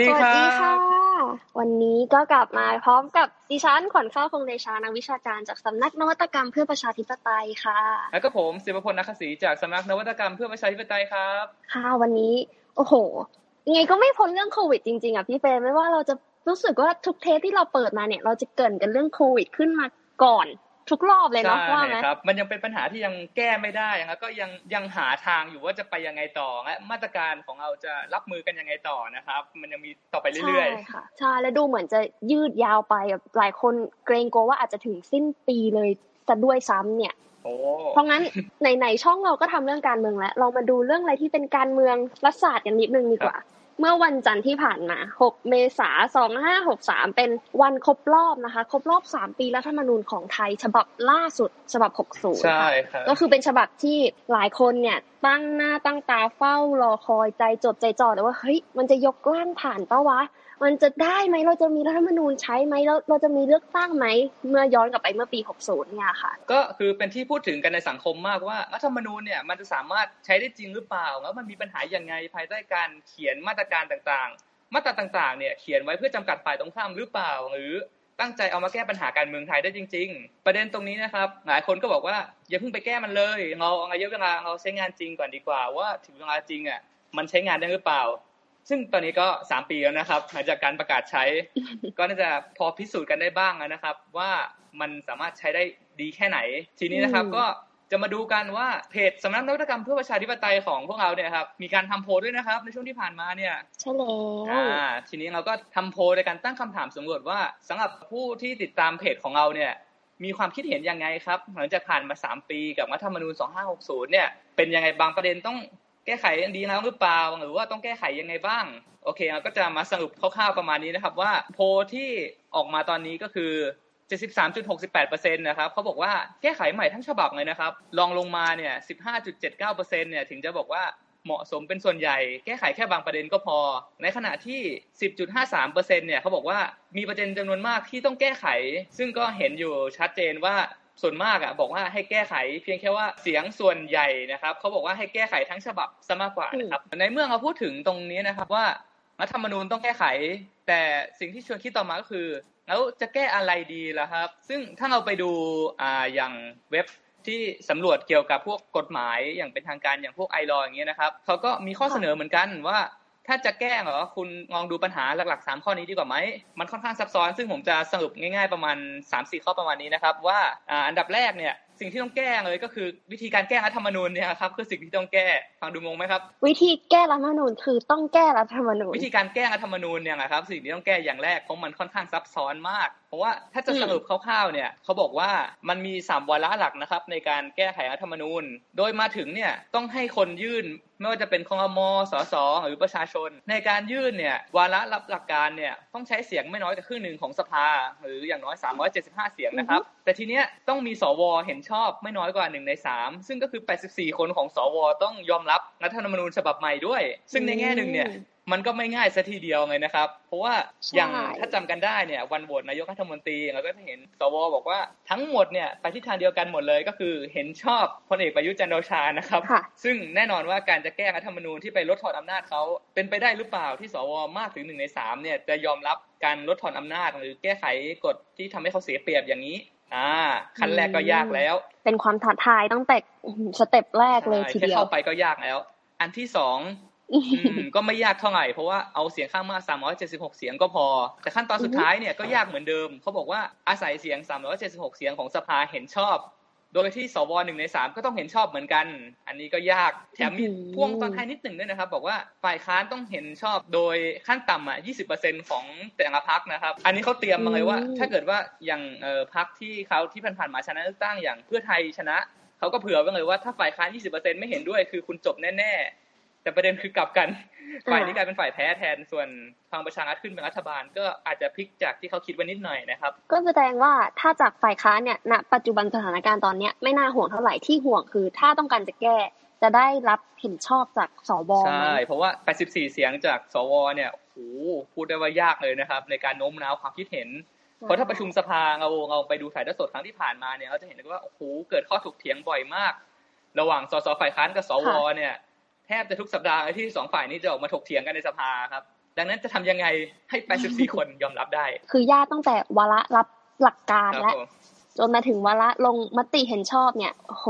ดีครับสวัสดีค่ะ วันนี้ก็กลับมาพร้อมกับดิฉันขวัญข้าวคงเดชานักวิชาการจากสำนักนวัตกรรมเพื่อประชาธิปไตยค่ะ แล้วก็ผมศิวพลนักศรีจากสำนักนวัตกรรมเพื่อประชาธิปไตยครับ ค่ะ วันนี้ โอ้โห ยังไงก็ไม่พ้นเรื่องโควิดจริงๆอะพี่เฟรมไม่ว่าเราจะรู้สึกว่าทุกเทปที่เราเปิดมาเนี่ย เราจะเกรินกันเรื่องโควิดขึ้นมาก่อน ทุกรอบเลยเนาะใช่ว่าไหมครับ มันยังเป็นปัญหาที่ยังแก้ไม่ได้แล้วก็ยังยังหาทางอยู่ว่าจะไปยังไงต่อและมาตรการของเราจะรับมือกันยังไงต่อนะครับ มันยังมีต่อไปเรื่อยใช่ค่ะใช่แล้วดูเหมือนจะยืดยาวไปแบบหลายคนเกรงกลัวว่าอาจจะถึงสิ้นปีเลยซะด้วยซ้ำเนี่ยๆโอ้เพราะงั้นไหนๆช่องเราก็ทำเรื่องการเมืองแล้ว เรามาดูเรื่องอะไรที่เป็นการเมืองรัฐศาสตร์กันนิดนึงดีกว่า เมื่อวันจันทร์ที่ผ่านมา 6 เมษายน 2563 เป็นวันครบรอบนะคะ ครบรอบ 3 ปีรัฐธรรมนูญของไทย ฉบับล่าสุด ฉบับ 60 ใช่ค่ะครับก็คือเป็นฉบับที่หลายคนเนี่ยตั้งหน้าตั้งตาเฝ้ารอคอยใจจดใจจ่อแต่ว่า เฮ้ย มันจะยกร่างผ่านปะวะ มันจะได้ไหมเราจะมีรัฐธรรมนูญใช้ไหมเราเราจะมีเลือกตั้งไหมเมื่อย้อนกลับไปเมื่อปี 60 เนี่ยค่ะ ก็คือเป็นที่พูดถึงกันในสังคมมากว่ารัฐธรรมนูญเนี่ยมันจะสามารถใช้ได้จริงหรือเปล่าแล้วมันมีปัญหาอยังไงภายใต้การเขียนมาตรการต่างๆ มาตราต่างๆเนี่ยเขียนไว้เพื่อจำกัดฝ่ายตรงข้ามหรือเปล่า หรือตั้งใจเอามาแก้ปัญหาการเมืองไทยได้จริง ๆ ประเด็นตรงนี้นะครับ หลายคนก็บอกว่าอย่าเพิ่งไปแก้มันเลยเราเอาระยะเวลาเราใช้งานจริงก่อนดีกว่าว่าถึงเวลาจริงอะมันใช้งานได้หรือเปล่า ซึ่งตอนนี้ก็สามปีแล้วนะครับหลังจากการประกาศใช้ ก็น่าจะพอพิสูจน์กันได้บ้างแล้วนะครับ ว่ามันสามารถใช้ได้ดีแค่ไหน ทีนี้นะครับอืมก็จะมาดูกันว่าเพจสำนักนวัตกรรมเพื่อประชาธิปไตยของพวกเราเนี่ยครับมีการทำโพลด้วยนะครับในช่วงที่ผ่านมาเนี่ยใช่แล้วอ่าทีนี้เราก็ทำโพลในการตั้งคำถามสำรวจว่าสำหรับผู้ที่ติดตามเพจของเราเนี่ยมีความคิดเห็นยังไงครับ หลังจากผ่านมา 3 ปีกับรัฐธรรมนูญ 2560 เนี่ยเป็นยังไงบางประเด็นต้อง แก้ไขดีแล้วหรือเปล่า หรือว่าต้องแก้ไขยังไงบ้าง โอเคเราก็จะมาสรุปคร่าวๆประมาณนี้นะครับว่าโพลที่ออกมาตอนนี้ก็คือ73.68%นะครับเขาบอกว่าแก้ไขใหม่ทั้งฉบับเลยนะครับลองลงมาเนี่ย15.79%เนี่ยถึงจะบอกว่าเหมาะสมเป็นส่วนใหญ่ แก้ไขแค่บางประเด็นก็พอ ในขณะที่ 10.53%เนี่ยเขาบอกว่ามีประเด็นจำนวนมากที่ต้องแก้ไข ซึ่งก็เห็นอยู่ชัดเจนว่า ส่วนมากอะบอกว่าให้แก้ไขเพียงแค่ว่าเสียงส่วนใหญ่นะครับเขาบอกว่าให้แก้ไขทั้งฉบับซะมากกว่านะครับในเมื่อเราพูดถึงตรงนี้นะครับว่ารัฐธรรมนูญต้องแก้ไข แต่สิ่งที่ชวนคิดต่อมาก็คือ แล้วจะแก้อะไรดีล่ะครับ ซึ่งถ้าเราไปดูอ่าอย่างเว็บที่สำรวจเกี่ยวกับพวกกฎหมายอย่างเป็นทางการอย่างพวกไอรออย่างเงี้ยนะครับเขาก็มีข้อเสนอเหมือนกันว่า ถ้าจะแก้เหรอคุณลองดูปัญหาหลักๆ 3 ข้อนี้ดีกว่าไหม มันค่อนข้างซับซ้อน ซึ่งผมจะสรุปง่ายๆประมาณ 3-4 ข้อประมาณนี้นะครับว่าอ่าอันดับแรกเนี่ยสิ่งที่ต้องแก้เลยก็คือวิธีการแก้รัฐธรรมนูญเนี่ยครับคือสิ่งที่ต้องแก้ฟังดูงงไหมครับ วิธีแก้รัฐธรรมนูญคือต้องแก้รัฐธรรมนูญวิธีการแก้รัฐธรรมนูญเนี่ยนะครับสิ่งที่ต้องแก้อย่างแรกเพราะมันค่อนข้างซับซ้อนมากเพราะว่าถ้าจะอืมสรุปคร่าวๆเนี่ยเขาบอกว่ามันมีสามวาระหลักนะครับ ในการแก้ไขรัฐธรรมนูญ โดยมาถึงเนี่ยต้องให้คนยื่นไม่ว่าจะเป็นคงมสสหรือประชาชน ในการยื่นเนี่ยวาระรับหลักการเนี่ยต้องใช้เสียงไม่น้อยกว่าครึ่งหนึ่งของสภา หรืออย่างน้อย 375 เสียงนะครับ แต่ทีเนี้ยต้องมีสวเห็นชอบไม่น้อยกว่า1ใน3 ซึ่งก็คือ 84 คนของสว ต้องยอมรับรัฐธรรมนูญฉบับใหม่ด้วย ซึ่งในแง่หนึ่งเนี่ยอื มมันก็ไม่ง่ายซะทีเดียวเลยนะครับ เพราะว่าใช่อย่างถ้าจำกันได้เนี่ยวันโหวตนายกรัฐมนตรีเราก็จะเห็นสวบอกว่าทั้งหมดเนี่ยไปทิศทางเดียวกันหมดเลยก็คือเห็นชอบพลเอกประยุทธ์จันทร์โอชานะครับค่ะซึ่งแน่นอนว่าการจะแก้รัฐธรรมนูญที่ไปลดทอนอำนาจเขาเป็นไปได้หรือเปล่าที่สวมากถึงหนึ่งในสามเนี่ยจะยอมรับการลดทอนอำนาจ หรือแก้ไขกฎที่ทำให้เขาเสียเปรียบอย่างนี้อ่าขั้นแรกก็ยากแล้ว เป็นความท้าทายตั้งแต่สเต็ปแรกเลยทีแค่เดียวเข้าไปก็ยากแล้ว อันที่สองอืม ก็ไม่ยากเท่าไหร่เพราะว่าเอาเสียงข้างมาก 376 เสียงก็พอ แต่ขั้นตอนสุดท้ายเนี่ยก็ยากเหมือนเดิม เขาบอกว่าอาศัยเสียง 376 เสียงของสภาเห็นชอบ โดยที่สวหนึ่งในสามก็ต้องเห็นชอบเหมือนกัน อันนี้ก็ยาก แถมมีอื้อหือพ่วงตอนท้ายนิดหนึ่งด้วยนะครับ บอกว่าฝ่ายค้านต้องเห็นชอบโดยขั้นต่ำอะ 20%ของแต่ละพักนะครับ อันนี้เขาเตรียมมาเลยว่า ถ้าเกิดว่าอย่างเอ่อพักที่เขาที่ผ่านๆมาชนะเลือกตั้งอย่างเพื่อไทยชนะเขาก็เผื่อไว้เลยว่าถ้าฝ่ายค้าน 20%ไม่เห็นด้วยคือคุณจบแน่ๆ แต่ประเด็นคือกลับกัน ฝ่ายนี้กลายเป็นฝ่ายแพ้แทนส่วนพลังประชารัฐขึ้นเป็นรัฐบาล ก็อาจจะพลิกจากที่เขาคิดไว้นิดหน่อยนะครับ ก็แสดงว่าถ้าจากฝ่ายค้านเนี่ยณปัจจุบันสถานการณ์ตอนเนี้ยไม่น่าห่วงเท่าไหร่ที่ห่วงคือ ถ้าต้องการจะแก้จะได้รับเห็นชอบจากสวไหมใช่เพราะว่า 84 เสียงจากสวเนี่ยโอ้โหพูดได้ว่ายากเลยนะครับ ในการโน้มน้าวความคิดเห็น เพราะถ้าประชุมสภาเราเราไปดูถ่ายทอดสดครั้งที่ผ่านมาเนี่ยเราจะเห็นเลยว่าโอ้โหเกิดข้อถกเถียงบ่อยมาก ระหว่างสสฝ่ายค้านกับสวเนี่ย แทบจะทุกสัปดาห์ที่สองฝ่ายนี้จะออกมาถกเถียงกันในสภาครับ ดังนั้นจะทำยังไงให้ 84 คนยอมรับได้ คือยากตั้งแต่วาระรับหลักการครับและผมจนมาถึงวาระลงมติเห็นชอบเนี่ยโอ้โห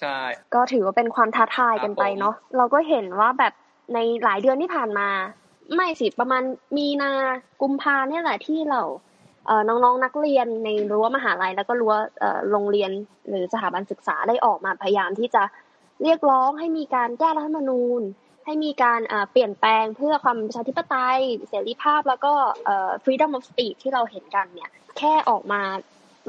ใช่ ก็ถือว่าเป็นความท้าทายกันไปครับผมเนาะ เราก็เห็นว่าแบบในหลายเดือนที่ผ่านมา ไม่สิประมาณมีนากุมภาเนี่ยแหละที่เราเอ่อน้องๆนักเรียนในรั้วมหาลัยแล้วก็รั้วเอ่อโรงเรียนหรือสถาบันศึกษาได้ออกมาพยายามที่จะ เรียกร้องให้มีการแก้รัฐธรรมนูญ ให้มีการเอ่อเปลี่ยนแปลงเพื่อความประชาธิปไตย เสรีภาพแล้วก็เอ่อ freedom of speech ที่เราเห็นกันเนี่ยแค่ออกมา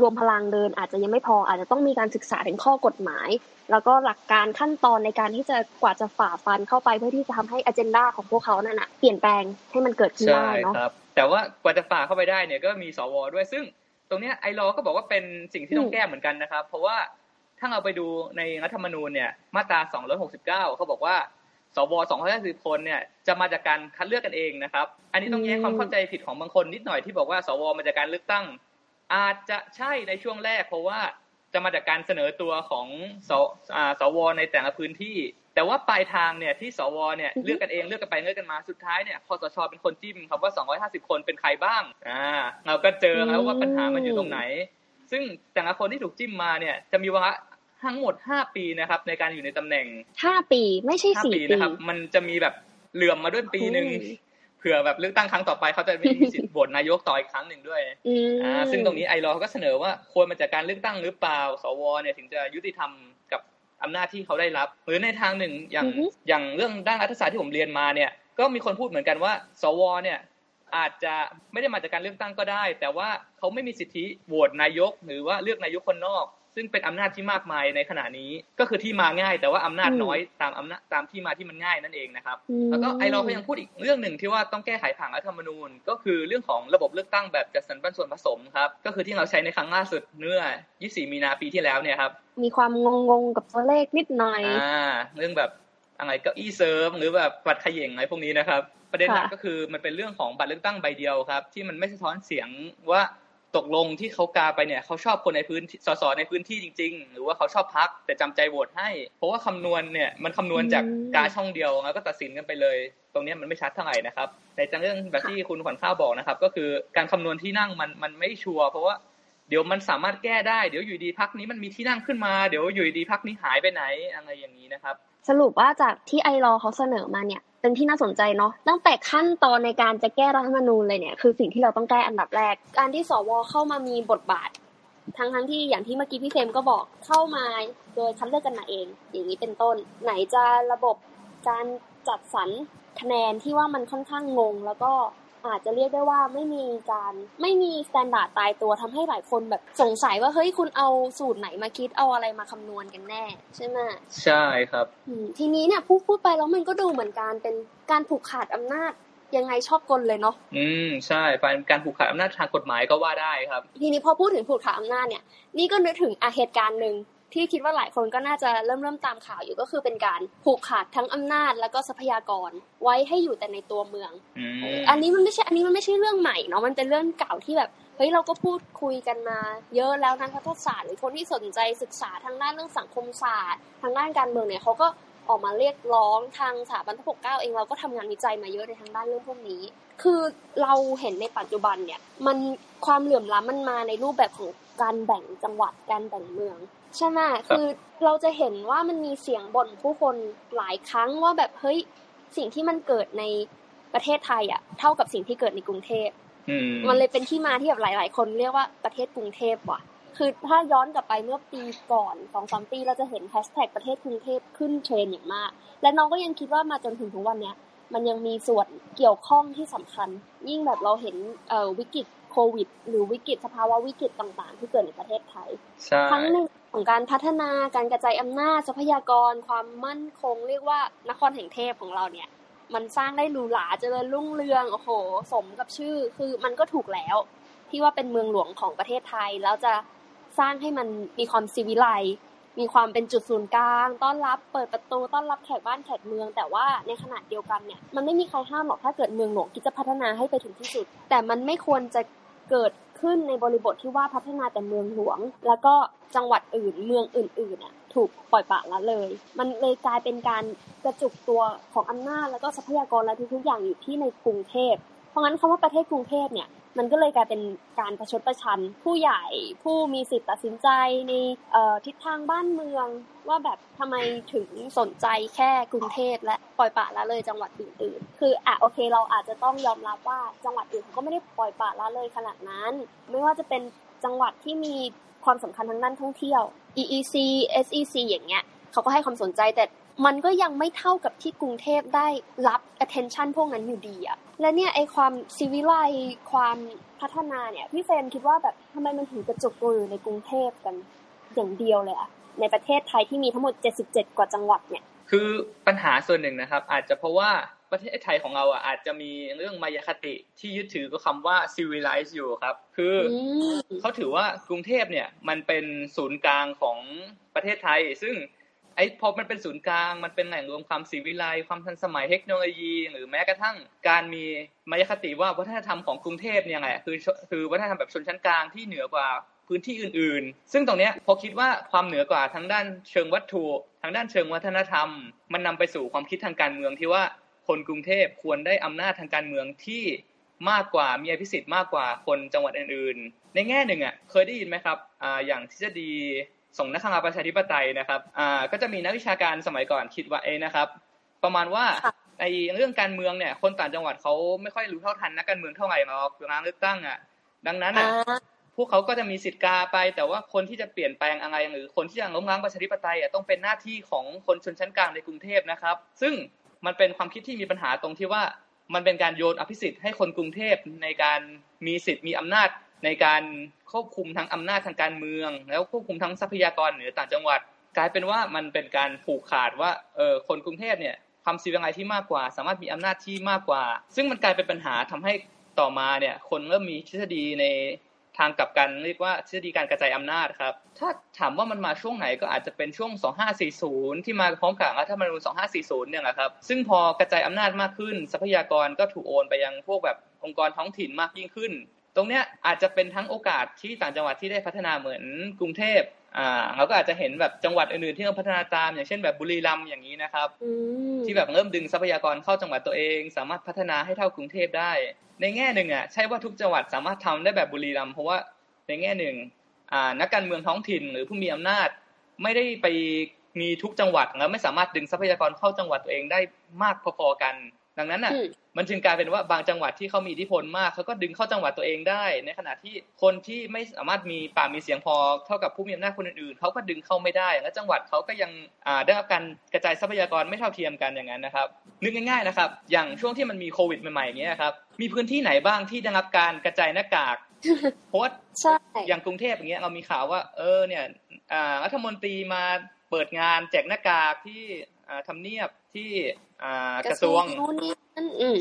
รวมพลังเดินอาจจะยังไม่พออาจจะต้องมีการศึกษาถึงข้อกฎหมาย แล้วก็หลักการขั้นตอนในการที่จะกว่าจะฝ่าฟันเข้าไปเพื่อที่จะทำให้อ g e n d a ของพวกเขานั่นน่ะเปลี่ยนแปลงให้มันเกิดขึ้นใช่ได้เนาะครับ แต่ว่ากว่าจะฝ่าเข้าไปได้เนี่ยก็มีสวด้วยซึ่งตรงเนี้ยไอรอก็บอกว่าเป็นสิ่งที่ต้องแก้เหมือนกันนะครับ เพราะว่า ถ้าเราไปดูในรัฐธรรมนูญเนี่ยมาตรา 269 เขาบอกว่าสว250คนเนี่ยจะมาจากการคัดเลือกกันเองนะครับ อันนี้ต้องแยกความเข้าใจผิดของบางคนนิดหน่อยที่บอกว่าสวมาจากการเลือกตั้ง อาจจะใช่ในช่วงแรก เพราะว่าจะมาจากการเสนอตัวของสสวในแต่ละพื้นที่ แต่ว่าปลายทางเนี่ยที่สวเนี่ยเลือกกันเองเลือกกันไปเลือกกันมาสุดท้ายเนี่ยคอสชเป็นคนจิ้มครับว่า 250 คนเป็นใครบ้างอ่าเราก็เจอแล้วว่าปัญหามันอยู่ตรงไหนซึ่งแต่ละคนที่ถูกจิ้มมาเนี่ยจะมีวาระ ทั้งหมด5ปีนะครับ ในการอยู่ในตำแหน่งห้าปีไม่ใช่ห้าสี่ปีปีนะครับ มันจะมีแบบเหลื่อมมาด้วยปีหนึ่งอืมเผื่อแบบเลือกตั้งครั้งต่อไปเขาจะไม่มีสิทธิ์โหวตนายกต่ออีกครั้งหนึ่งด้วยอืมอ่าซึ่งตรงนี้ไอรอก็เสนอว่าควรมาจากการเลือกตั้งหรือเปล่า สวเนี่ยถึงจะยุติธรรมกับอำนาจที่เขาได้รับ หรือในทางหนึ่งอย่างอย่างเรื่องด้านรัฐศาสตร์ที่ผมเรียนมาเนี่ยก็มีคนพูดเหมือนกันว่า สวเนี่ยอาจจะไม่ได้มาจากการเลือกตั้งก็ได้ แต่ว่าเขาไม่มีสิทธิโหวตนายก หรือว่าเลือกนายกคนนอก ซึ่งเป็นอำนาจที่มากมายในขณะนี้ก็คือที่มาง่าย แต่ว่าอำนาจน้อยตามอำนาจตามที่มาที่มันง่ายนั่นเองนะครับมแล้วก็ไอเราก็ยังพูดอีกเรื่องหนึ่งที่ว่าต้องแก้ไขผังรัฐธรรมนูญ ก็คือเรื่องของระบบเลือกตั้งแบบจัดสรรปันส่วนผสมครับ ก็คือที่เราใช้ในครั้งล่าสุดเมื่อ 24 มีนาปีที่แล้วเนี่ยครับ มีความงงๆกับตัวเลขนิดหน่อยอ่าเรื่องแบบอะไรเก้าอี้เซิร์ฟหรือแบบบัตรเขย่งอะไรพวกนี้นะครับ ประเด็นหลักค่ะก็คือมันเป็นเรื่องของบัตรเลือกตั้งใบเดียวครับ ที่มันไม่สะท้อนเสียงว่า ตกลงที่เขากาไปเนี่ยเขาชอบคนในพื้นที่สสในพื้นที่จริง ๆ หรือว่าเขาชอบพักแต่จำใจโหวตให้ เพราะว่าคำนวณเนี่ยมันคำนวณจากกาช่องเดียวแล้วก็ตัดสินกันไปเลย ตรงเนี้ยมันไม่ชัดเท่าไหร่นะครับในจังเรื่องแบบที่คุณขวัญข้าวบอกนะครับ ก็คือการคำนวณที่นั่งมันมันไม่ชัวร์เพราะว่า เดี๋ยวมันสามารถแก้ได้เดี๋ยวอยู่ดีพักนี้มันมีที่นั่งขึ้นมาเดี๋ยวอยู่ดีพักนี้หายไปไหนอะไรอย่างนี้นะครับ สรุปว่าจากที่ไอรอเขาเสนอมาเนี่ย เป็นที่น่าสนใจเนาะตั้งแต่ขั้นตอนในการจะแก้รัฐธรรมนูญเลยเนี่ยคือสิ่งที่เราต้องแก้อันดับแรก การที่สวเข้ามามีบทบาททั้งทั้งที่อย่างที่เมื่อกี้พี่เซมก็บอกเข้ามาโดยคัดเลือกกันมาเอง อย่างนี้เป็นต้น ไหนจะระบบการจัดสรรคะแนนที่ว่ามันค่อนข้างงง แล้วก็ อาจจะเรียกได้ว่าไม่มีการไม่มี standard ตายตัวทำให้หลายคนแบบสงสัยว่าเฮ้ยคุณเอาสูตรไหนมาคิดเอาอะไรมาคำนวณกันแน่ ใช่ไหมใช่ครับอืมทีนี้เนี่ยพูดพูดไปแล้วมันก็ดูเหมือนการเป็นการผูกขาดอำนาจยังไงชอบกลเลยเนาะ อืมใช่เป็นการผูกขาดอำนาจทางกฎหมายก็ว่าได้ครับ ทีนี้พอพูดถึงผูกขาดอำนาจเนี่ย นี่ก็นึกถึงอาเหตุการณ์หนึ่ง ที่คิดว่าหลายคนก็น่าจะเริ่มเริ่มตามข่าวอยู่ก็คือเป็นการผูกขาดทั้งอำนาจแล้วก็ทรัพยากรไว้ให้อยู่แต่ในตัวเมืองอืมอันนี้มันไม่ใช่ อันนี้มันไม่ใช่เรื่องใหม่เนาะ มันเป็นเรื่องเก่าที่แบบเฮ้ยเราก็พูดคุยกันมา เยอะแล้วนักรัฐศาสตร์หรือคนที่สนใจศึกษาทางด้านเรื่องสังคมศาสตร์ ทางด้านการเมืองเนี่ยเขาก็ออกมาเรียกร้องทางสถาบันพระปกเกล้าเองเราก็ทำงานวิจัยมาเยอะในทางด้านเรื่องพวกนี้ คือเราเห็นในปัจจุบันเนี่ยมันความเหลื่อมล้ำมันมาในรูปแบบของการแบ่งจังหวัดการแบ่งเมือง ใช่ไหมคือเราจะเห็นว่ามันมีเสียงบ่นผู้คนหลายครั้งว่าแบบเฮ้ยสิ่งที่มันเกิดในประเทศไทยอะ เท่ากับสิ่งที่เกิดในกรุงเทพอืมมันเลยเป็นที่มาที่แบบหลาย ๆ คนเรียกว่าประเทศกรุงเทพว่ะ คือถ้าย้อนกลับไปเมื่อปีก่อนสองสามปีเราจะเห็นแฮชแท็กประเทศกรุงเทพขึ้นเทรนด์อย่างมาก และน้องก็ยังคิดว่ามาจนถึงทุกวันเนี้ยมันยังมีส่วนเกี่ยวข้องที่สำคัญ ยิ่งแบบเราเห็นเอ่อวิกฤตโควิด หรือวิกฤตสภาวะวิกฤตต่าง ๆ ที่เกิดในประเทศไทยใช่ทั้งใน ของการพัฒนาการกระจายอำนาจทรัพยากร ความมั่นคง เรียกว่านครแห่งเทพของเราเนี่ย มันสร้างได้หรูหราเจริญรุ่งเรืองโอ้โห สมกับชื่อ คือมันก็ถูกแล้ว ที่ว่าเป็นเมืองหลวงของประเทศไทย แล้วจะสร้างให้มันมีความซีวิไลมีความเป็นจุดศูนย์กลาง ต้อนรับเปิดประตูต้อนรับแขกบ้านแขกเมือง แต่ว่าในขณะเดียวกันเนี่ยมันไม่มีใครห้ามหรอกถ้าเกิดเมืองหลวงคิดจะพัฒนาให้ไปถึงที่สุด แต่มันไม่ควรจะเกิด ขึ้นในบริบทที่ว่าพัฒนาแต่เมืองหลวง แล้วก็จังหวัดอื่นเมืองอื่นๆอะถูกปล่อยปละละเลย มันเลยกลายเป็นการกระจุกตัวของอำนาจแล้วก็ทรัพยากรและทุกๆอย่างอยู่ที่ในกรุงเทพ เพราะงั้นคำว่าประเทศกรุงเทพเนี่ย มันก็เลยกลายเป็นการประชดประชัน ผู้ใหญ่ผู้มีสิทธิ์ตัดสินใจในทิศทางบ้านเมือง ว่าแบบทำไมถึงสนใจแค่กรุงเทพและปล่อยปละละเลยจังหวัดอื่นๆ คืออะโอเคเราอาจจะต้องยอมรับว่าจังหวัดอื่นก็ไม่ได้ปล่อยปละละเลยขนาดนั้น ไม่ว่าจะเป็นจังหวัดที่มีความสำคัญทางด้านท่องเที่ยว EEC SEC อย่างเงี้ยเขาก็ให้ความสนใจแต่ มันก็ยังไม่เท่ากับที่กรุงเทพได้รับ attention พวกนั้นอยู่ดีอะและเนี่ยไอความซีวิไลความพัฒนาเนี่ยพี่เฟรมคิดว่าแบบทำไมมันถึงกระจุกตัวอยู่ในกรุงเทพกันอย่างเดียวเลยอะในประเทศไทยที่มีทั้งหมด 77 กว่าจังหวัดเนี่ย คือปัญหาส่วนหนึ่งนะครับ อาจจะเพราะว่าประเทศไทยของเราอะอาจจะมีเรื่องมายาคติที่ยึดถือกับคำว่า civilize อยู่ครับ คือเขาถือว่ากรุงเทพเนี่ยมันเป็นศูนย์กลางของประเทศไทย ซึ่ง ไอ้พอมันเป็นศูนย์กลางมันเป็นแหล่งรวมความศิวิไลความทันสมัยเทคโนโลยี หรือแม้กระทั่งการมีมายาคติว่าวัฒนธรรมของกรุงเทพเนี่ยไงคือคือวัฒนธรรมแบบชนชั้นกลางที่เหนือกว่าพื้นที่อื่น ๆ ซึ่งตรงเนี้ยพอคิดว่าความเหนือกว่าทั้งด้านเชิงวัตถุทั้งด้านเชิงวัฒนธรรม มันนำไปสู่ความคิดทางการเมืองที่ว่าคนกรุงเทพควรได้อำนาจทางการเมืองที่มากกว่ามีอภิสิทธิ์มากกว่าคนจังหวัดอื่น ๆ ในแง่หนึ่งอะเคยได้ยินไหมครับอ่าอย่างทฤษฎี ส่งนักข่าวประชาธิปไตยนะครับอ่าก็จะมีนักวิชาการสมัยก่อนคิดว่าเอนะครับ ประมาณว่าในเรื่องการเมืองเนี่ย คนต่างจังหวัดเขาไม่ค่อยรู้เท่าทันนักการเมืองเท่าไหร่หรอกเวลาเลือกตั้งอะ ดังนั้นอะพวกเขาก็จะมีสิทธิ์กาไป แต่ว่าคนที่จะเปลี่ยนแปลงอะไรหรือคนที่จะล้มล้างประชาธิปไตยอะต้องเป็นหน้าที่ของคนชนชั้นกลางในกรุงเทพนะครับ ซึ่งมันเป็นความคิดที่มีปัญหาตรงที่ว่ามันเป็นการโยนอภิสิทธิ์ให้คนกรุงเทพในการมีสิทธิ์มีอำนาจ ในการควบคุมทั้งอำนาจทางการเมือง แล้วควบคุมทั้งทรัพยากรเหนือต่างจังหวัด กลายเป็นว่ามันเป็นการผูกขาดว่าเออคนกรุงเทพเนี่ยทำซีวิไลที่มากกว่า สามารถมีอำนาจที่มากกว่า ซึ่งมันกลายเป็นปัญหาทำให้ต่อมาเนี่ยคนเริ่มมีทฤษฎีในทางกลับกันเรียกว่าทฤษฎีการกระจายอำนาจครับ ถ้าถามว่ามันมาช่วงไหนก็อาจจะเป็นช่วง 2540 ที่มาพร้อมกับรัฐธรรมนูญ2540 เนี่ยแหละครับ ซึ่งพอกระจายอำนาจมากขึ้น ทรัพยากรก็ถูกโอนไปยังพวกแบบองค์กรท้องถิ่นมากยิ่งขึ้น ตรงเนี้ยอาจจะเป็นทั้งโอกาสที่ต่างจังหวัดที่ได้พัฒนาเหมือนกรุงเทพอ่าเราก็อาจจะเห็นแบบจังหวัดอื่นๆที่เริ่มพัฒนาตาม อย่างเช่นแบบบุรีรัมย์อย่างนี้นะครับที่แบบเริ่มดึงทรัพยากรเข้าจังหวัดตัวเอง สามารถพัฒนาให้เท่ากรุงเทพได้ ในแง่หนึ่งอะใช่ว่าทุกจังหวัดสามารถทำได้แบบบุรีรัมย์เพราะว่าในแง่หนึ่งนักการเมืองท้องถิ่นหรือผู้มีอำนาจ ไม่ได้ไปมีทุกจังหวัดแล้วไม่สามารถดึงทรัพยากรเข้าจังหวัดตัวเองได้มากพอๆกัน ดังนั้นอะมันจึงกลายเป็นว่าบางจังหวัดที่เขามีอิทธิพลมากเขาก็ดึงเข้าจังหวัดตัวเองได้ ในขณะที่คนที่ไม่สามารถมีปากมีเสียงพอเท่ากับผู้มีอำนาจคนอื่นๆเขาก็ดึงเข้าไม่ได้ และจังหวัดเขาก็ยังได้รับการกระจายทรัพยากรไม่เท่าเทียมกันอย่างนั้นนะครับนึกง่ายๆนะครับ อย่างช่วงที่มันมีโควิดใหม่ๆอย่างเงี้ยครับมีพื้นที่ไหนบ้างที่ได้รับการกระจายหน้ากากเพราะว่าอย่างกรุงเทพอย่างเงี้ยเรามีข่าวว่า เออเนี่ยรัฐมนตรีมาเปิดงานแจกหน้ากากที่ทำเนียบ ที่กระทรวง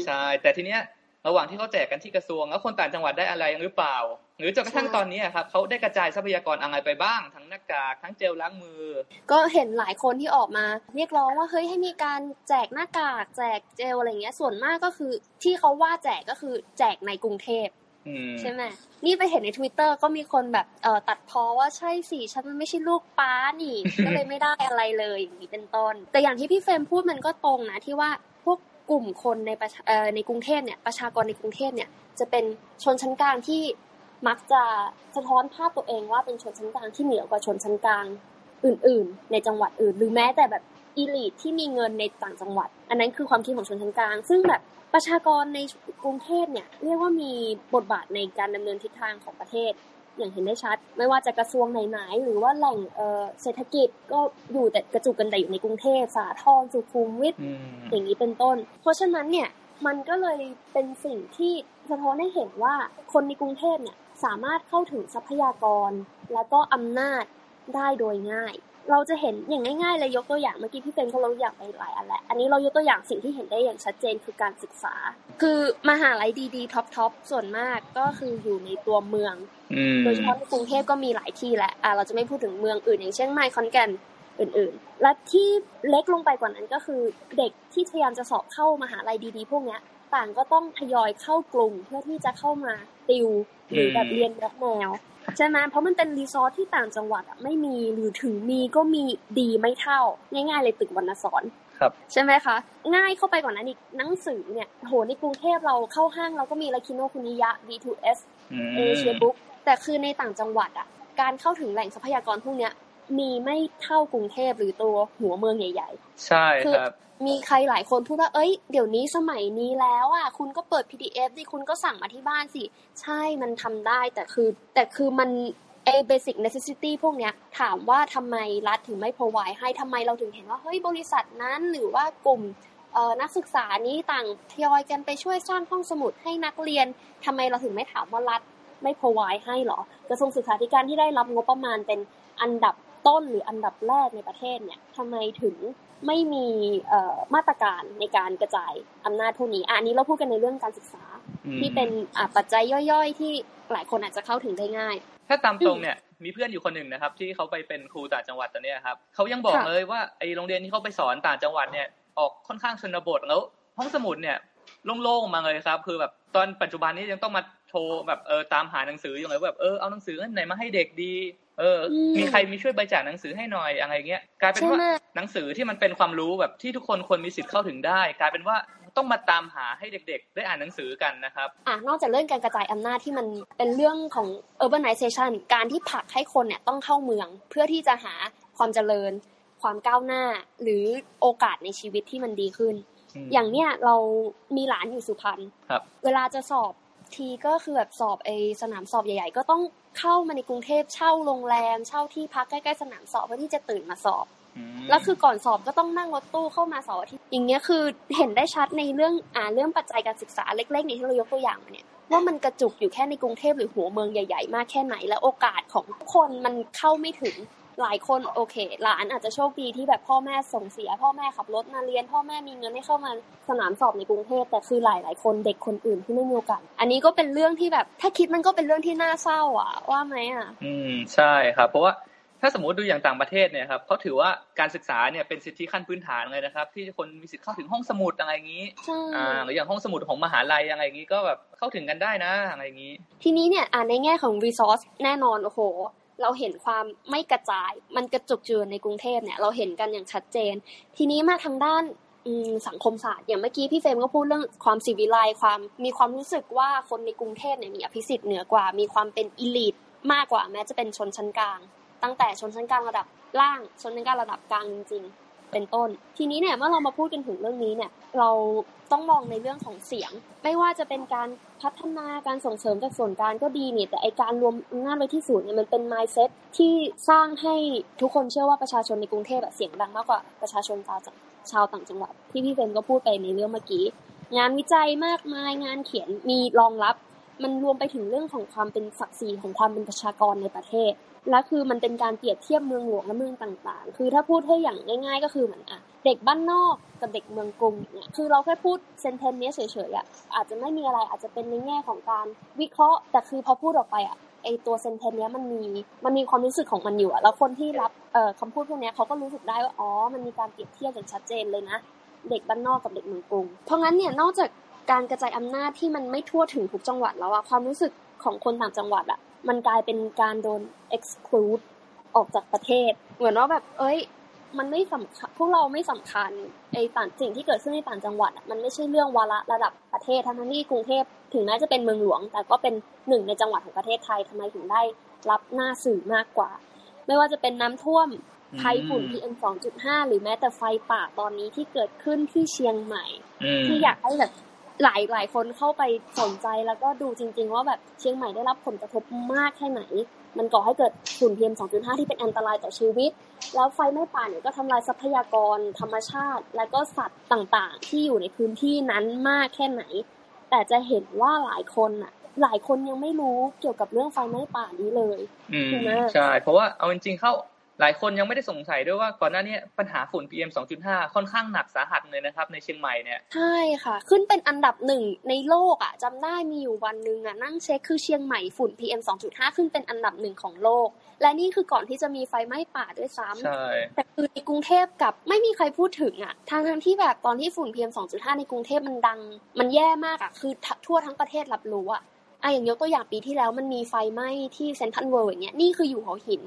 ใช่แต่ทีเนี้ยระหว่างที่เขาแจกกันที่กระทรวง แล้วคนต่างจังหวัดได้อะไรหรือเปล่า หรือจนกระทั่งตอนนี้ครับเขาได้กระจายทรัพยากรอะไรไปบ้าง ทั้งหน้ากากทั้งเจลล้างมือ ก็เห็นหลายคนที่ออกมา เรียกร้องว่าเฮ้ยให้มีการแจกหน้ากาก แจกเจลอะไรเงี้ยส่วนมากก็คือที่เขาว่าแจกก็คือแจกในกรุงเทพ ใช่ไหมนี่ไปเห็นในทวิตเตอร์ก็มีคนแบบเอ่อตัดพอว่าใช่สิฉันมันไม่ใช่ลูกป้านี่ ก็เลยไม่ได้อะไรเลยอย่างนี้เป็นต้น แต่อย่างที่พี่เฟรมพูดมันก็ตรงนะที่ว่าพวกกลุ่มคนในประเอ่อในกรุงเทพเนี่ยประชากรในกรุงเทพเนี่ย จะเป็นชนชั้นกลางที่มักจะสะท้อนภาพตัวเองว่าเป็นชนชั้นกลางที่เหนือกว่าชนชั้นกลางอื่น ๆ ในจังหวัดอื่น หรือแม้แต่แบบอีลิทที่มีเงินในต่างจังหวัด อันนั้นคือความคิดของชนชั้นกลาง ซึ่งแบบ ประชากรในกรุงเทพเนี่ยเรียกว่ามีบทบาทในการดำเนินทิศทางของประเทศ อย่างเห็นได้ชัด ไม่ว่าจะกระทรวงไหนๆหรือว่าแหล่งเศรษฐกิจก็อยู่แต่กระจุกกันแต่อยู่ในกรุงเทพสาทรสุขุมวิทอย่างนี้เป็นต้น เพราะฉะนั้นเนี่ยมันก็เลยเป็นสิ่งที่สะท้อนให้เห็นว่าคนในกรุงเทพเนี่ยสามารถเข้าถึงทรัพยากร และก็อำนาจได้โดยง่าย เราจะเห็นอย่างง่ายๆเลยยกตัวอย่างเมื่อกี้พี่เฟรนเขาเราอยากไปหลายอันแหละอันนี้เรายกตัวอย่างสิ่งที่เห็นได้อย่างชัดเจนคือการศึกษา คือมหาลัยดีๆท็อปๆส่วนมากก็คืออยู่ในตัวเมืองโดยเฉพาะในกรุงเทพก็มีหลายที่แหละอ่าเราจะไม่พูดถึงเมืองอื่นอย่างเช่นไมคอนแกนอื่นๆ และที่เล็กลงไปกว่านั้นก็คือเด็กที่พยายามจะสอบเข้ามหาลัยดีๆ พวกเนี้ยต่างก็ต้องทยอยเข้ากลุ่มเพื่อที่จะเข้ามาติวหรือแบบเรียนแบบแนว ใช่ไหมเพราะมันเป็นรีซอสที่ต่างจังหวัดอะไม่มีหรือถึงมีก็มีดีไม่เท่า ง่าย ๆ เลยตึกวรรณสอนครับใช่ไหมคะง่ายเข้าไปกว่านั้นอีกหนังสือเนี่ยโหในกรุงเทพเราเข้าห้างเราก็มีลาคิโนคุนิยะ B2S เอเชียบุ๊กแต่คือในต่างจังหวัดอะการเข้าถึงแหล่งทรัพยากรพวกเนี้ย มีไม่เท่ากรุงเทพหรือตัวหัวเมืองใหญ่ ๆ ใช่ครับ มีใครหลายคนพูดว่า เอ้ย เดี๋ยวนี้สมัยนี้แล้วอะ คุณก็เปิด PDF ดิ คุณก็สั่งมาที่บ้านสิ ใช่ มันทำได้ แต่คือ แต่คือมัน a basic necessity พวกเนี้ย ถามว่าทำไมรัฐถึงไม่พอไวให้ทำไมเราถึงเห็นว่า เฮ้ย บริษัทนั้นหรือว่ากลุ่มนักศึกษานี้ต่างทยอยกันไปช่วยสร้างห้องสมุดให้นักเรียนทำไมเราถึงไม่ถามว่ารัฐไม่พอไวให้หรอ กระทรวงศึกษาธิการที่ได้รับงบประมาณเป็นอันดับ ต้นหรืออันดับแรกในประเทศเนี่ยทำไมถึงไม่มีมาตรการในการกระจายอำนาจพวกนี้อันนี้เราพูดกันในเรื่องการศึกษา ที่เป็นปัจจัยย่อยๆ ที่หลายคนอาจจะเข้าถึงได้ง่าย ถ้าตามตรงเนี่ยมีเพื่อนอยู่คนหนึ่งนะครับ ที่เขาไปเป็นครูต่างจังหวัดตอนนี้ครับเขายังบอกเลยว่าไอโรงเรียนที่เขาไปสอนต่างจังหวัดเนี่ยออกค่อนข้างชนบทแล้ว ห้องสมุดเนี่ยโล่งๆมาเลยครับ คือแบบตอนปัจจุบันนี้ยังต้องมาโทรแบบเออตามหาหนังสืออยู่เลยแบบเออเอาหนังสือไหนมาให้เด็กดี เออ มีใครมีช่วยบริจาคหนังสือให้หน่อยอะไรเงี้ยกลายเป็นว่าหนังสือที่มันเป็นความรู้แบบที่ทุกคนควรมีสิทธิ์เข้าถึงได้ กลายเป็นว่าต้องมาตามหาให้เด็ก ๆ ได้อ่านหนังสือกันนะครับอะนอกจากเรื่องการกระจายอำนาจที่มันเป็นเรื่องของ urbanization การที่ผลักให้คนเนี่ยต้องเข้าเมือง เพื่อที่จะหาความเจริญ ความก้าวหน้า หรือโอกาสในชีวิตที่มันดีขึ้น อย่างเนี้ยเรามีหลานอยู่สุพรรณเวลาจะสอบ ทีก็คือแบบสอบไอสนามสอบใหญ่ๆ ก็ต้องเข้ามาในกรุงเทพเช่าโรงแรม เช่าที่พักใกล้ๆสนามสอบเพื่อที่จะตื่นมาสอบแล้วคือก่อนสอบก็ต้องนั่งรถตู้เข้ามาสอบที่อย่างเงี้ยคือเห็นได้ชัดในเรื่องอ่าเรื่องปัจจัยการศึกษาเล็กๆนี่ที่เรายกตัวอย่างมาเนี่ยว่ามันกระจุกอยู่แค่ในกรุงเทพหรือหัวเมืองใหญ่ ๆ มากแค่ไหน และโอกาสของคนมันเข้าไม่ถึง หลายคนโอเคหลานอาจจะโชคดีที่แบบพ่อแม่ส่งเสีย พ่อแม่ขับรถมาเรียน พ่อแม่มีเงินให้เข้ามาสนามสอบในกรุงเทพแต่คือหลายหลายคนเด็กคนอื่นที่ไม่มีโอกาสอันนี้ก็เป็นเรื่องที่แบบ ถ้าคิดมันก็เป็นเรื่องที่น่าเศร้าอะ ว่าไหมอะ อืมใช่ครับ เพราะว่าถ้าสมมติดูอย่างต่างประเทศเนี่ยครับเขาถือว่าการศึกษาเนี่ยเป็นสิทธิขั้นพื้นฐานเลยนะครับ ที่คนมีสิทธิ์เข้าถึงห้องสมุดอะไรอย่างนี้อ่าหรืออย่างห้องสมุดของมหาลัยอะไรอย่างนี้ก็แบบเข้าถึงกันได้นะอะไรอย่างนี้ ทีนี้เนี่ยอ่าในแง่ของ resource แน่นอนโอ้โห เราเห็นความไม่กระจาย มันกระจุกจือในกรุงเทพเนี่ยเราเห็นกันอย่างชัดเจน ทีนี้มาทางด้านสังคมศาสตร์อย่างเมื่อกี้พี่เฟรมก็พูดเรื่องความสิวิไลความมีความรู้สึกว่าคนในกรุงเทพเนี่ยมีอภิสิทธิ์เหนือกว่า มีความเป็นอิลิทมากกว่าแม้จะเป็นชนชั้นกลาง ตั้งแต่ชนชั้นกลางระดับล่างชนชั้นกลางระดับกลางจริงๆ เป็นต้น ทีนี้เนี่ยเมื่อเรามาพูดกันถึงเรื่องนี้เนี่ยเราต้องมองในเรื่องของเสียง ไม่ว่าจะเป็นการพัฒนาการส่งเสริมจากส่วนกลางก็ดีเนี่ยแต่ไอการรวมอำนาจไว้ที่ศูนย์เนี่ยมันเป็น mindset ที่สร้างให้ทุกคนเชื่อว่าประชาชนในกรุงเทพเสียงดังมากกว่าประชาชนชาวชาวต่างจังหวัดที่พี่เฟนก็พูดไปในเรื่องเมื่อกี้งานวิจัยมากมายงานเขียนมีรองรับ มันรวมไปถึงเรื่องของความเป็นศักดิ์ศรีของความเป็นประชากรในประเทศ และคือมันเป็นการเปรียบเทียบเมืองหลวงและเมืองต่างๆ คือถ้าพูดให้อย่างง่าย ๆ ก็คือเหมือนอะเด็กบ้านนอกกับเด็กเมืองกรุงเนี่ยคือเราแค่พูดเซนเทนเนี้เฉยๆอะอาจจะไม่มีอะไรอาจจะเป็นในแง่ของการวิเคราะห์ แต่คือพอพูดออกไปอะไอตัวเซนเทนเนี้ยมันมีมันมีความรู้สึกของมันอยู่อะแล้วคนที่รับเอ่อคำพูดพวกนี้เขาก็รู้สึกได้ว่าอ๋อมันมีการเปรียบเทียบอย่างชัดเจนเลยนะ เด็กบ้านนอกกับเด็กเมืองกรุง เพราะงั้นเนี่ยนอกจากการกระจายอำนาจที่มันไม่ทั่วถึงทุกจังหวัดแล้วอะความรู้สึกของคนต่างจังหวัดอะ มันกลายเป็นการโดน exclude ออกจากประเทศ เหมือนว่าแบบ เอ้ย มันไม่สำคัญ พวกเราไม่สำคัญไอ้ต่างสิ่งที่เกิดขึ้นในต่างจังหวัดมันไม่ใช่เรื่องวาระระดับประเทศทั้งที่กรุงเทพถึงแม้จะเป็นเมืองหลวง แต่ก็เป็นหนึ่งในจังหวัดของประเทศไทยทำไมถึงได้รับหน้าสื่อมากกว่า ไม่ว่าจะเป็นน้ำท่วมภัยฝุ่น PM 2.5 หรือแม้แต่ไฟป่าตอนนี้ที่เกิดขึ้นที่เชียงใหม่ ที่อยากให้แบบ หลายหลายคนเข้าไปสนใจแล้วก็ดูจริง ๆ ว่าแบบเชียงใหม่ได้รับผลกระทบมากแค่ไหน มันก่อให้เกิดฝุ่น PM 2.5ที่เป็นอันตรายต่อชีวิต แล้วไฟไหม้ป่าเนี่ยก็ทำลายทรัพยากรธรรมชาติ และก็สัตว์ต่างๆ ที่อยู่ในพื้นที่นั้นมากแค่ไหน แต่จะเห็นว่าหลายคนอะ หลายคนยังไม่รู้เกี่ยวกับเรื่องไฟไหม้ป่านี้เลยใช่ เพราะว่าเอาจริงๆเข้า หลายคนยังไม่ได้สงสัยด้วยว่าก่อนหน้านี้ปัญหาฝุ่น PM 2.5 ค่อนข้างหนักสาหัสเลยนะครับ ในเชียงใหม่เนี่ยใช่ค่ะ ขึ้นเป็นอันดับหนึ่งในโลกอะจำได้มีอยู่วันหนึ่งอะนั่งเช็คคือเชียงใหม่ฝุ่น PM 2.5 ขึ้นเป็นอันดับหนึ่งของโลก และนี่คือก่อนที่จะมีไฟไหม้ป่าด้วยซ้ำใช่แต่คือในกรุงเทพกลับไม่มีใครพูดถึงอะทางทั้งที่แบบตอนที่ฝุ่น PM 2.5 ในกรุงเทพมันดัง มันแย่มากอะคือทั่วทั้งประเทศรับรู้อะ อะอย่างยกตัวอย่างปีที่แล้วมันมีไฟไหม้ที่เซนทันเวิร์อย่างเงี้ยนี่คืออยู่หัวหิน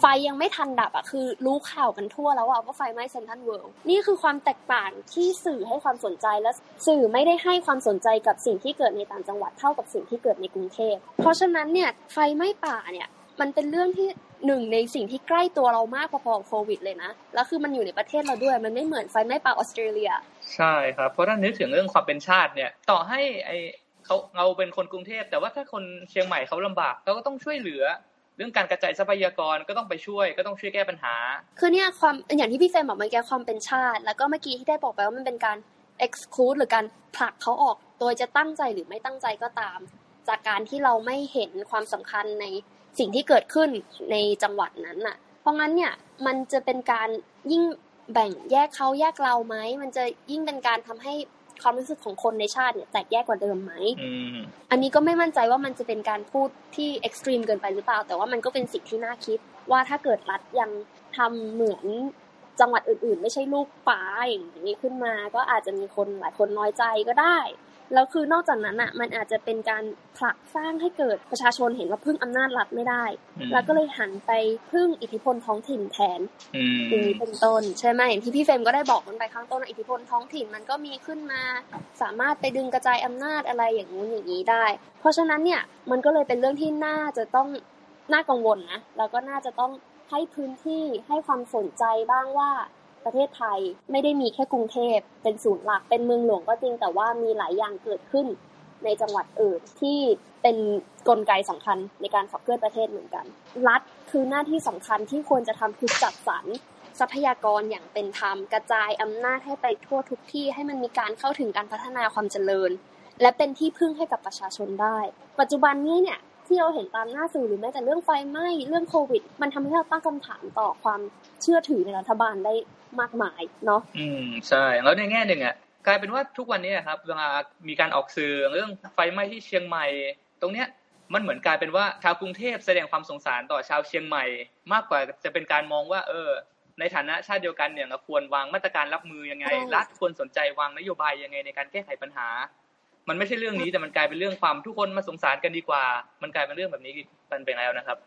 ไฟยังไม่ทันดับอะคือ รู้ข่าวกันทั่วแล้วอะว่าไฟไหม้เซนทันเวิร์นี่คือความแตกต่างที่สื่อให้ความสนใจและสื่อไม่ได้ให้ความสนใจกับสิ่งที่เกิดในต่างจังหวัดเท่ากับสิ่งที่เกิดในกรุงเทพเพราะฉะนั้นเนี่ยไฟไหม้ป่าเนี่ยมันเป็นเรื่องที่หนึ่งในสิ่งที่ใกล้ตัวเรามากพอๆโควิดเลยนะ แล้วคือมันอยู่ในประเทศเราด้วย มันไม่เหมือนไฟไหม้ป่าออสเตรเลีย ใช่ครับ เพราะถ้านึกถึงเรื่องความเป็นชาติเนี่ย ต่อให้ไอ เขาเราเป็นคนกรุงเทพแต่ว่าถ้าคนเชียงใหม่เขาลำบากเราก็ต้องช่วยเหลือ เรื่องการกระจายทรัพยากรก็ต้องไปช่วย ก็ต้องช่วยแก้ปัญหา คือเนี่ยความอย่างที่พี่เฟรมบอกเมื่อกี้ความเป็นชาติ แล้วก็เมื่อกี้ที่ได้บอกไปว่ามันเป็นการ exclude หรือการผลักเขาออก โดยจะตั้งใจหรือไม่ตั้งใจก็ตาม จากการที่เราไม่เห็นความสำคัญในสิ่งที่เกิดขึ้นในจังหวัดนั้นน่ะ เพราะงั้นเนี่ยมันจะเป็นการยิ่งแบ่งแยกเขาแยกเราไหมมันจะยิ่งเป็นการทำให้ ความรู้สึกของคนในชาติเนี่ยแตกแยกกว่าเดิมไหมอันนี้ก็ไม่มั่นใจว่ามันจะเป็นการพูดที่ extreme เกินไปหรือเปล่า แต่ว่ามันก็เป็นสิ่งที่น่าคิด ว่าถ้าเกิดรัฐยังทำเหมือนจังหวัดอื่นๆ ไม่ใช่ลูกป้าอย่างนี้ขึ้นมา ก็อาจจะมีคนหลายคนน้อยใจก็ได้ แล้วคือนอกจากนั้นอะมันอาจจะเป็นการผลักสร้างให้เกิดประชาชนเห็นว่าพึ่งอำนาจรัฐไม่ได้ แล้วก็เลยหันไปพึ่งอิทธิพลท้องถิ่นแทนอย่างนี้เป็นต้นใช่ไหมอย่างที่พี่เฟรมก็ได้บอกมันไปข้างต้นอิทธิพลท้องถิ่นมันก็มีขึ้นมา สามารถไปดึงกระจายอำนาจอะไรอย่างนู้นอย่างนี้ได้ เพราะฉะนั้นเนี่ยมันก็เลยเป็นเรื่องที่น่าจะต้องน่ากังวลนะแล้วก็น่าจะต้องให้พื้นที่ให้ความสนใจบ้างว่า ประเทศไทยไม่ได้มีแค่กรุงเทพเป็นศูนย์หลักเป็นเมืองหลวงก็จริงแต่ว่ามีหลายอย่างเกิดขึ้นในจังหวัดอื่นที่เป็นกลไกสำคัญในการขับเคลื่อนประเทศเหมือนกัน รัฐคือหน้าที่สำคัญที่ควรจะทำคือจัดสรรทรัพยากรอย่างเป็นธรรม กระจายอำนาจให้ไปทั่วทุกที่ให้มันมีการเข้าถึงการพัฒนาความเจริญ และเป็นที่พึ่งให้กับประชาชนได้ ปัจจุบันนี้เนี่ยที่เราเห็นตามหน้าสื่อหรือแม้แต่เรื่องไฟไหม้เรื่องโควิด มันทำให้เราตั้งคำถามต่อความเชื่อถือในรัฐบาลได้ มากมายเนาะอืมใช่แล้วในแง่หนึ่งอะกลายเป็นว่าทุกวันนี้ครับเวลามีการออกสื่อเรื่องไฟไหม้ที่เชียงใหม่ ตรงเนี้ยมันเหมือนกลายเป็นว่าชาวกรุงเทพแสดงความสงสารต่อชาวเชียงใหม่ มากกว่าจะเป็นการมองว่า เออ ในฐานะชาติเดียวกันเนี่ยเราควรวางมาตรการรับมือยังไงรัฐควรสนใจวางนโยบายยังไงในการแก้ไขปัญหา มันไม่ใช่เรื่องนี้แต่มันกลายเป็นเรื่องความทุกคนมาสงสารกันดีกว่า มันกลายเป็นเรื่องแบบนี้มันเป็นแล้วนะครับ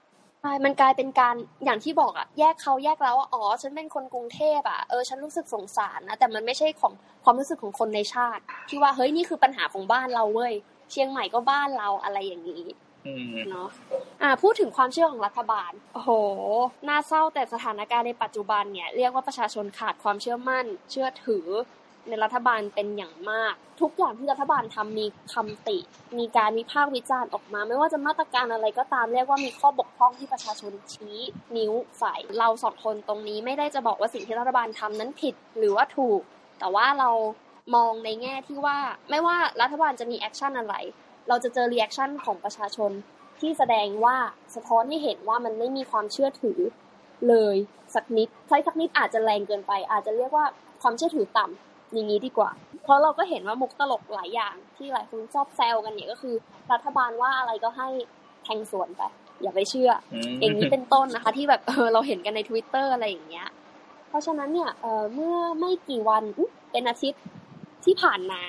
ใช่มันกลายเป็นการอย่างที่บอกอะแยกเขาแยกแล้วอ๋อ ฉันเป็นคนกรุงเทพอะเออฉันรู้สึกสงสารนะแต่มันไม่ใช่ของความรู้สึกของคนในชาติ ที่ว่าเฮ้ยนี่คือปัญหาของบ้านเราเว้ยเชียงใหม่ก็บ้านเราอะไรอย่างนี้เนาะอ่าพูดถึงความเชื่อของรัฐบาลโอ้โหน่าเศร้าแต่สถานการณ์ในปัจจุบันเนี่ยเรียกว่าประชาชนขาดความเชื่อมั่น เชื่อถือ ในรัฐบาลเป็นอย่างมาก ทุกอย่างที่รัฐบาลทำมีคำติ มีการวิพากษ์วิจารณ์ออกมา ไม่ว่าจะมาตรการอะไรก็ตามเรียกว่ามีข้อบกพร่องที่ประชาชนชี้นิ้วใส่เราสองคนตรงนี้ไม่ได้จะบอกว่าสิ่งที่รัฐบาลทำนั้นผิดหรือว่าถูก แต่ว่าเรามองในแง่ที่ว่าไม่ว่ารัฐบาลจะมี action อะไร เราจะเจอ reaction ของประชาชนที่แสดงว่าสะท้อนให้เห็นว่ามันไม่มีความเชื่อถือเลยสักนิดใช้สักนิดอาจจะแรงเกินไป อาจจะเรียกว่าความเชื่อถือต่ำ อย่างนี้ดีกว่า เพราะเราก็เห็นว่ามุกตลกหลายอย่างที่หลายคนชอบแซวกันเนี่ยก็คือ รัฐบาลว่าอะไรก็ให้แทงสวนไป อย่าไปเชื่อ อย่างนี้เป็นต้นนะคะ ที่แบบเออเราเห็นกันในทวิตเตอร์อะไรอย่างเงี้ย เพราะฉะนั้นเนี่ยเออเมื่อไม่กี่วันเป็นอาทิตย์ที่ผ่านมา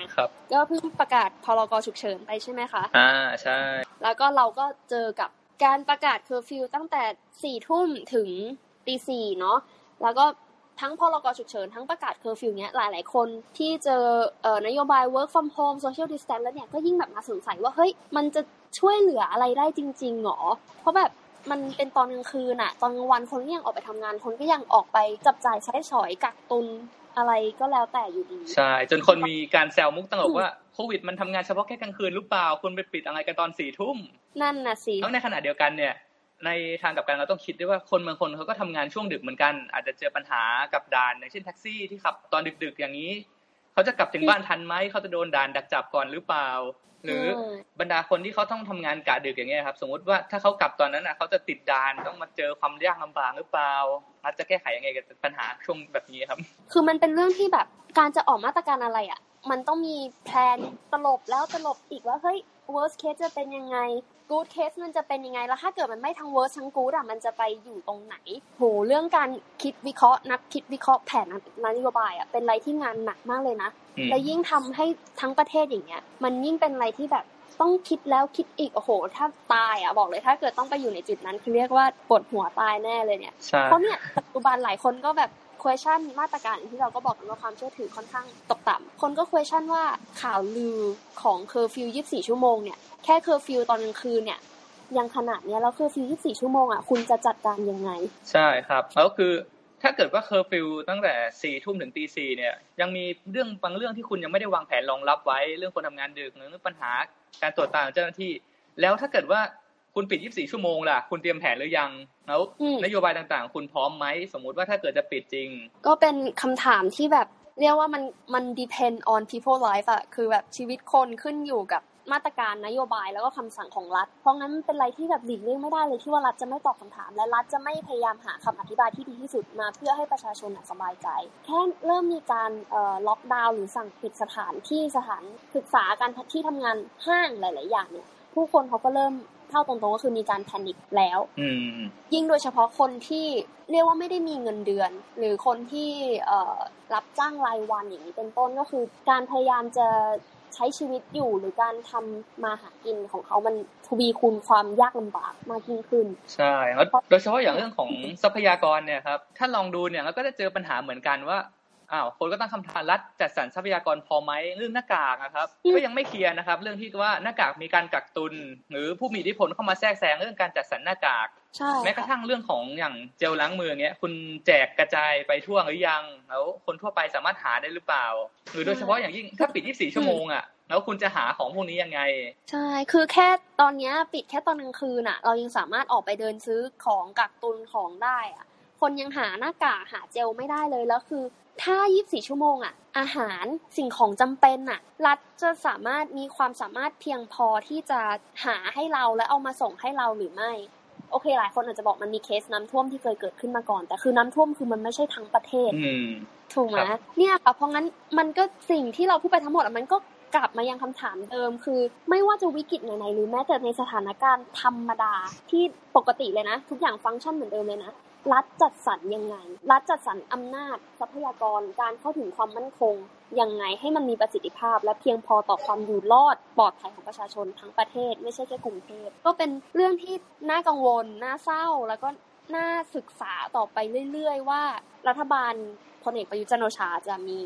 ก็เพิ่งประกาศพรกฉุกเฉินไปใช่ไหมคะ อ่าใช่ แล้วก็เราก็เจอกับการประกาศเคอร์ฟิวตั้งแต่สี่ทุ่มถึงตีสี่เนาะแล้วก็ ทั้งพรกฉุกเฉินทั้งประกาศเคอร์ฟิวเนี้ยหลาย ๆ คนที่เจอเอ่อนโยบาย work from home social distance แล้วเนี่ยก็ยิ่งแบบมาสงสัยว่าเฮ้ยมันจะช่วยเหลืออะไรได้จริงๆหรอ เพราะแบบมันเป็นตอนกลางคืนอะตอนกลางวันคนก็ยังออกไปทำงาน คนก็ยังออกไปจับจ่ายใช้สอยกักตุนอะไรก็แล้วแต่อยู่ดี ใช่ จนคนมีการแซวมุกตลกว่าโควิดมันทำงานเฉพาะแค่กลางคืนหรือเปล่าคุณไปปิดอะไรกันตอนสี่ทุ่ม นั่นน่ะสิทั้งในขณะเดียวกันเนี่ย ในทางกับการเราต้องคิดด้วยว่าคนบางคนเขาก็ทำงานช่วงดึกเหมือนกัน อาจจะเจอปัญหากับด่านอย่างเช่นแท็กซี่ที่ขับตอนดึก ๆ อย่างนี้เขาจะกลับถึงบ้านทันไหมเขาจะโดนด่านดักจับก่อนหรือเปล่า หรือบรรดาคนที่เขาต้องทำงานกะดึกอย่างเงี้ยครับ สมมติว่าถ้าเขากลับตอนนั้นอะเขาจะติดด่านต้องมาเจอความยากลำบากหรือเปล่าอาจจะแก้ไขยังไงกับปัญหาช่วงแบบนี้ครับ คือมันเป็นเรื่องที่แบบการจะออกมาตรการอะไรอะ มันต้องมีแพลนตลบแล้วตลบอีกว่าเฮ้ย worst case จะเป็นยังไง good case มันจะเป็นยังไง แล้วถ้าเกิดมันไม่ทั้ง worst ทั้ง good อะมันจะไปอยู่ตรงไหน โห เรื่องการคิดวิเคราะห์ นักคิดวิเคราะห์แผนนโยบายอะเป็นอะไรที่งานหนักมากเลยนะ และยิ่งทำให้ทั้งประเทศอย่างเงี้ย มันยิ่งเป็นอะไรที่แบบต้องคิดแล้วคิดอีกโอ้โห ถ้าตายอะบอกเลยถ้าเกิดต้องไปอยู่ในจุดนั้นคือเรียกว่าปวดหัวตายแน่เลยเนี่ยเพราะเนี่ยปัจจุบันหลายคนก็แบบ question มาตรการที่เราก็บอกกันว่าความเชื่อถือค่อนข้างตกต่ำคนก็ question ว่าข่าวลือของเคอร์ฟิว24 ชั่วโมงเนี่ยแค่เคอร์ฟิวตอนกลางคืนเนี่ยยังขนาดเนี้ยแล้วเคอร์ฟิว24 ชั่วโมงอะคุณจะจัดการยังไง ใช่ครับแล้วคือถ้าเกิดว่าเคอร์ฟิวตั้งแต่สี่ทุ่มถึงตีสี่เนี่ยยังมีเรื่องบางเรื่องที่คุณยังไม่ได้วางแผนรองรับไว้ เรื่องคนทำงานดึกหรือปัญหาการตรวจตาของเจ้าหน้าที่ แล้วถ้าเกิดว่า คุณปิด 24 ชั่วโมงล่ะ คุณเตรียมแผนหรือยัง แล้วนโยบายต่างๆ คุณพร้อมไหม สมมุติว่าถ้าเกิดจะปิดจริง ก็เป็นคำถามที่แบบเรียกว่ามันมัน depend on people life อะคือแบบชีวิตคนขึ้นอยู่กับมาตรการนโยบายแล้วก็คำสั่งของรัฐ เพราะงั้นเป็นอะไรที่แบบหลีกเลี่ยงไม่ได้เลยที่ว่ารัฐจะไม่ตอบคำถาม และรัฐจะไม่พยายามหาคำอธิบายที่ดีที่สุดมาเพื่อให้ประชาชนสบายใจ แค่เริ่มมีการล็อกดาวน์หรือสั่งปิดสถานที่สถานศึกษาการที่ทำงานห้างหลาย ๆ อย่างเนี่ยผู้คนเขาก็เริ่ม เท่าตรงๆก็คือมีการแพนิคแล้วยิ่งโดยเฉพาะคนที่เรียกว่าไม่ได้มีเงินเดือน หรือคนที่รับจ้างรายวันอย่างนี้เป็นต้นก็คือ การพยายามจะใช้ชีวิตอยู่หรือการทำมาหากินของเขามันทวีคูณความยากลำบากมากยิ่งขึ้น ใช่โดยเฉพาะอย่างเรื่องของทรัพยากรเนี่ยครับ ถ้าลองดูเนี่ยเราก็จะเจอปัญหาเหมือนกันว่า อ้าวคนก็ตั้งคำถามรัฐจัดสรรทรัพยากรพอไหมเรื่องหน้ากากนะครับ ก็ยังไม่เคลียร์นะครับ เรื่องที่ว่าหน้ากากมีการกักตุน หรือผู้มีอิทธิพลเข้ามาแทรกแซงเรื่องการจัดสรรหน้ากากแม้กระทั่งเรื่องของอย่างเจลล้างมือเงี้ย คุณแจกกระจายไปทั่วหรือยัง แล้วคนทั่วไปสามารถหาได้หรือเปล่า หรือโดยเฉพาะอย่างยิ่งถ้าปิด 24 ชั่วโมงอะแล้วคุณจะหาของพวกนี้ยังไง ใช่ คือแค่ตอนนี้ปิดแค่ตอนกลางคืนอะ เรายังสามารถออกไปเดินซื้อของกักตุนของได้อะ คนยังหาหน้ากากหาเจลไม่ได้เลยแล้วคือ ถ้า 24 ชั่วโมงอะอาหารสิ่งของจำเป็นอะรัฐจะสามารถมีความสามารถเพียงพอที่จะหาให้เราและเอามาส่งให้เราหรือไม่โอเคหลายคนอาจจะบอกมันมีเคสน้ำท่วมที่เคยเกิดขึ้นมาก่อน แต่คือน้ำท่วมคือมันไม่ใช่ทั้งประเทศถูกไหมเนี่ยค่ะเพราะงั้นมันก็สิ่งที่เราพูดไปทั้งหมดมันก็กลับมายังคำถามเดิม คือ ไม่ว่าจะวิกฤตไหนๆหรือแม้แต่ในสถานการณ์ธรรมดาที่ปกติเลยนะ ทุกอย่างฟังก์ชันเหมือนเดิมเลยนะ รัฐจัดสรรยังไง รัฐจัดสรรอำนาจ ทรัพยากร การเข้าถึงความมั่นคง ยังไงให้มันมีประสิทธิภาพ และเพียงพอต่อความอยู่รอดปลอดภัยของประชาชนทั้งประเทศ ไม่ใช่แค่กรุงเทพ ก็เป็นเรื่องที่น่ากังวล น่าเศร้า แล้วก็น่าศึกษาต่อไปเรื่อยๆ ว่า รัฐบาลพลเอกประยุจันโอชาจะมี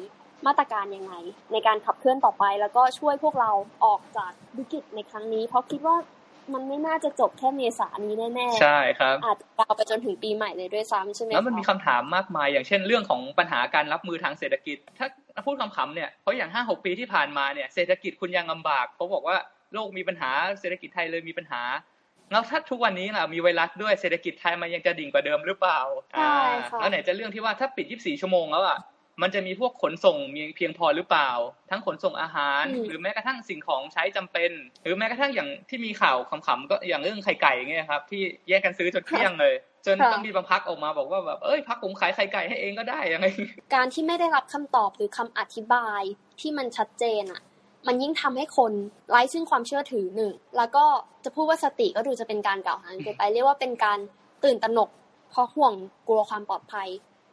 มาตรการยังไง ในการขับเคลื่อนต่อไป แล้วก็ช่วยพวกเราออกจากวิกฤตในครั้งนี้ เพราะคิดว่า มันไม่น่าจะจบแค่เมษานี้แน่ๆ ใช่ครับ อาจจะยาวไปจนถึงปีใหม่เลยด้วยซ้ำใช่ไหมแล้วมันมีคำถามมากมาย อย่างเช่นเรื่องของปัญหาการรับมือทางเศรษฐกิจ ถ้าพูดคำๆเนี่ยเพราะอย่างห้าหกปีที่ผ่านมาเนี่ยเศรษฐกิจคุณยังลาบากเขาบอกว่าโลกมีปัญหาเศรษฐกิจไทยเลยมีปัญหาแล้วถ้าทุกวันนี้ล่ะมีไวรัสด้วยเศรษฐกิจไทยมันยังจะดิ่งกว่าเดิมหรือเปล่าใช่ค่ะแล้วไหนจะเรื่องที่ว่าถ้าปิด 24 ชั่วโมงแล้วอะ มันจะมีพวกขนส่งมีเพียงพอหรือเปล่า ทั้งขนส่งอาหาร หรือแม้กระทั่งสิ่งของใช้จำเป็น หรือแม้กระทั่งอย่างที่มีข่าวขำๆก็อย่างเรื่องไข่ไก่เงี้ยครับ ที่แยกกันซื้อจนเที่ยงเลย จนต้องมีบางพักออกมาบอกว่าแบบเอ้ยพักผมขายไข่ไก่ให้เองก็ได้ยังไงการที่ไม่ได้รับคำตอบหรือคำอธิบายที่มันชัดเจนอะมันยิ่งทำให้คนไร้ซึ่งความเชื่อถือหนึ่งแล้วก็จะพูดว่าสติก็ดูจะเป็นการกล่าวหาเกินไปเรียกว่าเป็นการตื่นตระหนกเพราะห่วงกลัวความปลอดภัย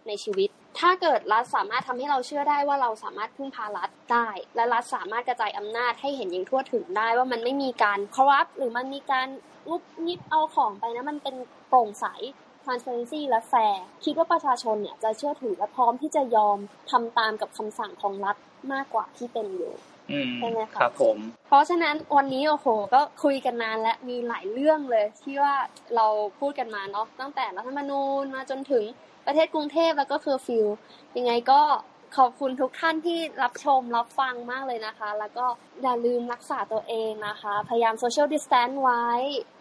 ในชีวิต ถ้าเกิดรัฐสามารถทำให้เราเชื่อได้ว่าเราสามารถพึ่งพารัฐได้ และรัฐสามารถกระจายอำนาจให้เห็นอย่างทั่วถึงได้ว่ามันไม่มีการคอร์รัปหรือมันมีการงุบยิบเอาของไปนะมันเป็นโปร่งใส transparency และแฟร์คิดว่าประชาชนเนี่ยจะเชื่อถือและพร้อมที่จะยอมทำตามกับคำสั่งของรัฐมากกว่าที่เป็นอยู่ ใช่ไหมคะครับผมเพราะฉะนั้นวันนี้โอ้โห ก็คุยกันนานและมีหลายเรื่องเลยที่ว่าเราพูดกันมาเนาะตั้งแต่รัฐธรรมนูญมาจนถึงประเทศกรุงเทพแล้วก็เคอร์ฟิวยังไงก็ขอบคุณทุกท่านที่รับชมรับฟังมากเลยนะคะ แล้วก็อย่าลืมรักษาตัวเองนะคะ พยายาม social distance ไว้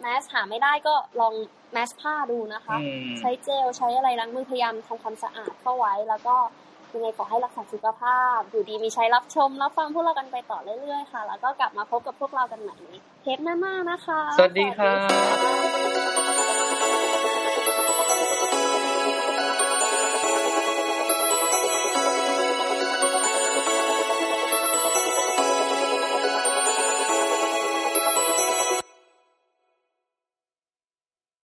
แมสหาไม่ได้ก็ลองแมสผ้าดูนะคะ ใช้เจลใช้อะไรล้างมือพยายามทำความสะอาดเข้าไว้แล้วก็ ยังไงขอให้รักษาสุขภาพ อยู่ดีมีใช้รับชม รับฟังพวกเรากันไปต่อเรื่อยๆค่ะ แล้วก็กลับมาพบกับพวกเรากันใหม่ในเทปหน้าๆนะคะ สวัสดีครับ